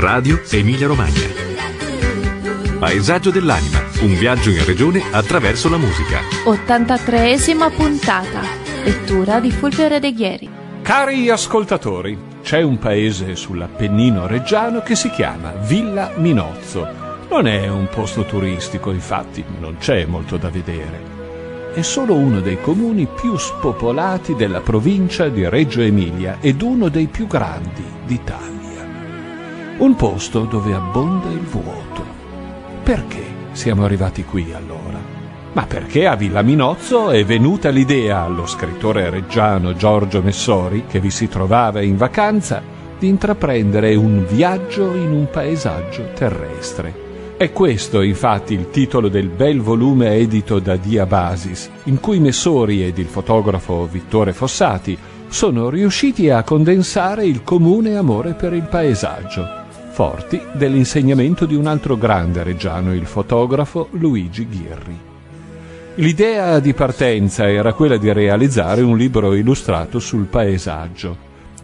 Radio Emilia Romagna. Paesaggio dell'anima, un viaggio in regione attraverso la musica. 83esima puntata. Lettura di Fulvio Reghieri. Cari ascoltatori, c'è un paese sull'Appennino reggiano che si chiama Villa Minozzo. Non è un posto turistico, infatti, non c'è molto da vedere. È solo uno dei comuni più spopolati della provincia di Reggio Emilia ed uno dei più grandi d'Italia. Un posto dove abbonda il vuoto. Perché siamo arrivati qui allora? Ma perché a Villa Minozzo è venuta l'idea allo scrittore reggiano Giorgio Messori, che vi si trovava in vacanza, di intraprendere un viaggio in un paesaggio terrestre. È questo infatti il titolo del bel volume edito da Diabasis, in cui Messori ed il fotografo Vittore Fossati sono riusciti a condensare il comune amore per il paesaggio, forti dell'insegnamento di un altro grande reggiano, il fotografo Luigi Ghirri. L'idea di partenza era quella di realizzare un libro illustrato sul paesaggio.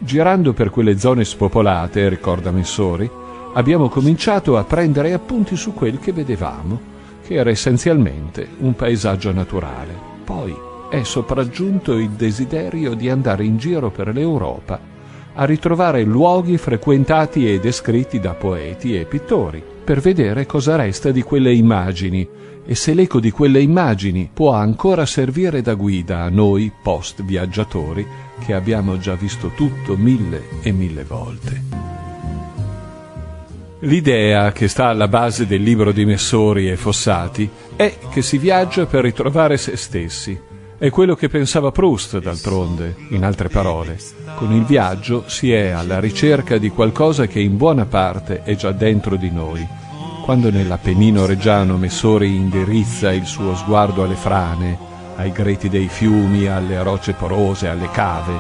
Girando per quelle zone spopolate, ricorda Messori, abbiamo cominciato a prendere appunti su quel che vedevamo, che era essenzialmente un paesaggio naturale. Poi è sopraggiunto il desiderio di andare in giro per l'Europa a ritrovare luoghi frequentati e descritti da poeti e pittori, per vedere cosa resta di quelle immagini e se l'eco di quelle immagini può ancora servire da guida a noi post viaggiatori che abbiamo già visto tutto mille e mille volte. L'idea che sta alla base del libro di Messori e Fossati è che si viaggia per ritrovare se stessi. È quello che pensava Proust, d'altronde, in altre parole. Con il viaggio si è alla ricerca di qualcosa che in buona parte è già dentro di noi. Quando nell'Appennino reggiano Messori indirizza il suo sguardo alle frane, ai greti dei fiumi, alle rocce porose, alle cave,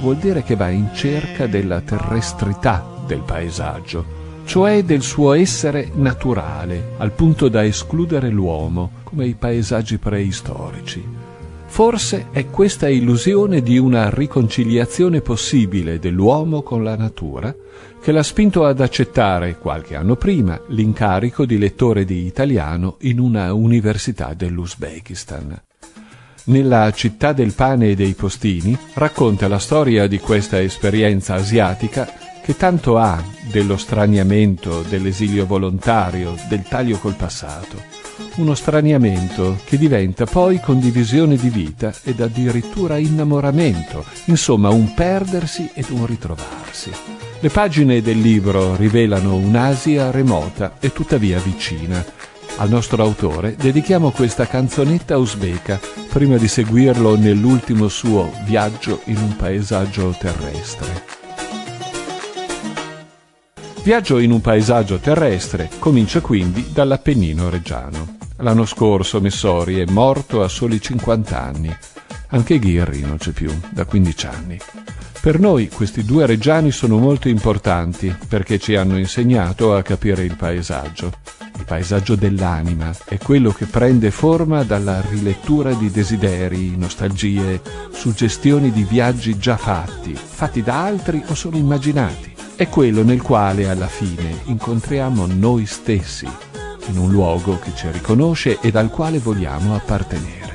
vuol dire che va in cerca della terrestrità del paesaggio cioè del suo essere naturale, al punto da escludere l'uomo, come i paesaggi preistorici. Forse è questa illusione di una riconciliazione possibile dell'uomo con la natura che l'ha spinto ad accettare, qualche anno prima, l'incarico di lettore di italiano in una università dell'Uzbekistan. Nella città del pane e dei postini racconta la storia di questa esperienza asiatica che tanto ha dello straniamento, dell'esilio volontario, del taglio col passato. Uno straniamento che diventa poi condivisione di vita ed addirittura innamoramento, insomma un perdersi ed un ritrovarsi. Le pagine del libro rivelano un'Asia remota e tuttavia vicina. Al nostro autore dedichiamo questa canzonetta usbeca prima di seguirlo nell'ultimo suo viaggio in un paesaggio terrestre. Viaggio in un paesaggio terrestre comincia quindi dall'Appennino reggiano. L'anno scorso Messori è morto a soli 50 anni. Anche Ghirri non c'è più, da 15 anni. Per noi questi due reggiani sono molto importanti perché ci hanno insegnato a capire il paesaggio. Il paesaggio dell'anima è quello che prende forma dalla rilettura di desideri, nostalgie, suggestioni di viaggi già fatti, fatti da altri o solo immaginati è quello nel quale alla fine incontriamo noi stessi, in un luogo che ci riconosce e dal quale vogliamo appartenere.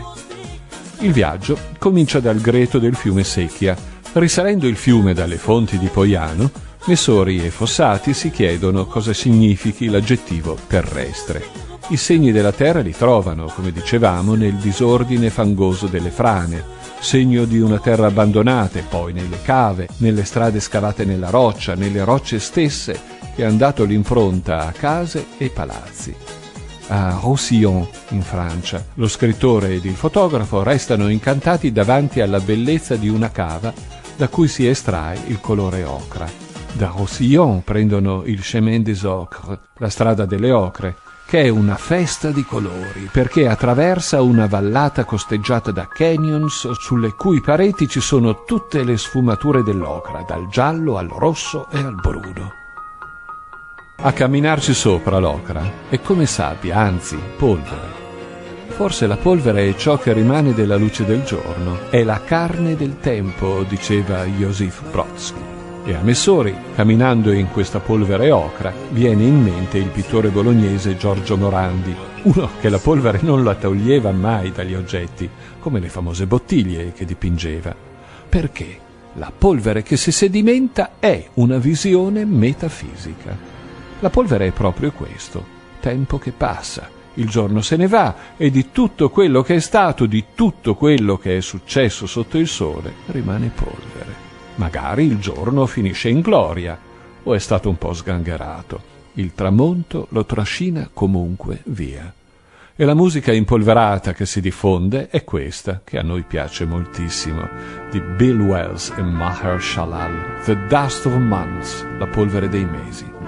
Il viaggio comincia dal greto del fiume Secchia. Risalendo il fiume dalle fonti di Poiano, Messori e Fossati si chiedono cosa significhi l'aggettivo terrestre. I segni della terra li trovano, come dicevamo, nel disordine fangoso delle frane, segno di una terra abbandonata, poi nelle cave, nelle strade scavate nella roccia, nelle rocce stesse che hanno dato l'impronta a case e palazzi. A Roussillon, in Francia, lo scrittore ed il fotografo restano incantati davanti alla bellezza di una cava da cui si estrae il colore ocra. Da Roussillon prendono il Chemin des Ocres, la strada delle ocre, che è una festa di colori, perché attraversa una vallata costeggiata da canyons sulle cui pareti ci sono tutte le sfumature dell'ocra, dal giallo al rosso e al bruno. A camminarci sopra l'ocra è come sabbia, anzi polvere. Forse la polvere è ciò che rimane della luce del giorno, è la carne del tempo, diceva Joseph Brodsky. E a Messori, camminando in questa polvere ocra, viene in mente il pittore bolognese Giorgio Morandi, uno che la polvere non la toglieva mai dagli oggetti, come le famose bottiglie che dipingeva. Perché? La polvere che si sedimenta è una visione metafisica. La polvere è proprio questo, tempo che passa, il giorno se ne va e di tutto quello che è stato, di tutto quello che è successo sotto il sole, rimane polvere. Magari il giorno finisce in gloria o è stato un po' sgangherato. Il tramonto lo trascina comunque via. E la musica impolverata che si diffonde è questa, che a noi piace moltissimo, di Bill Wells e Maher Shalal, The Dust of Months, la polvere dei mesi.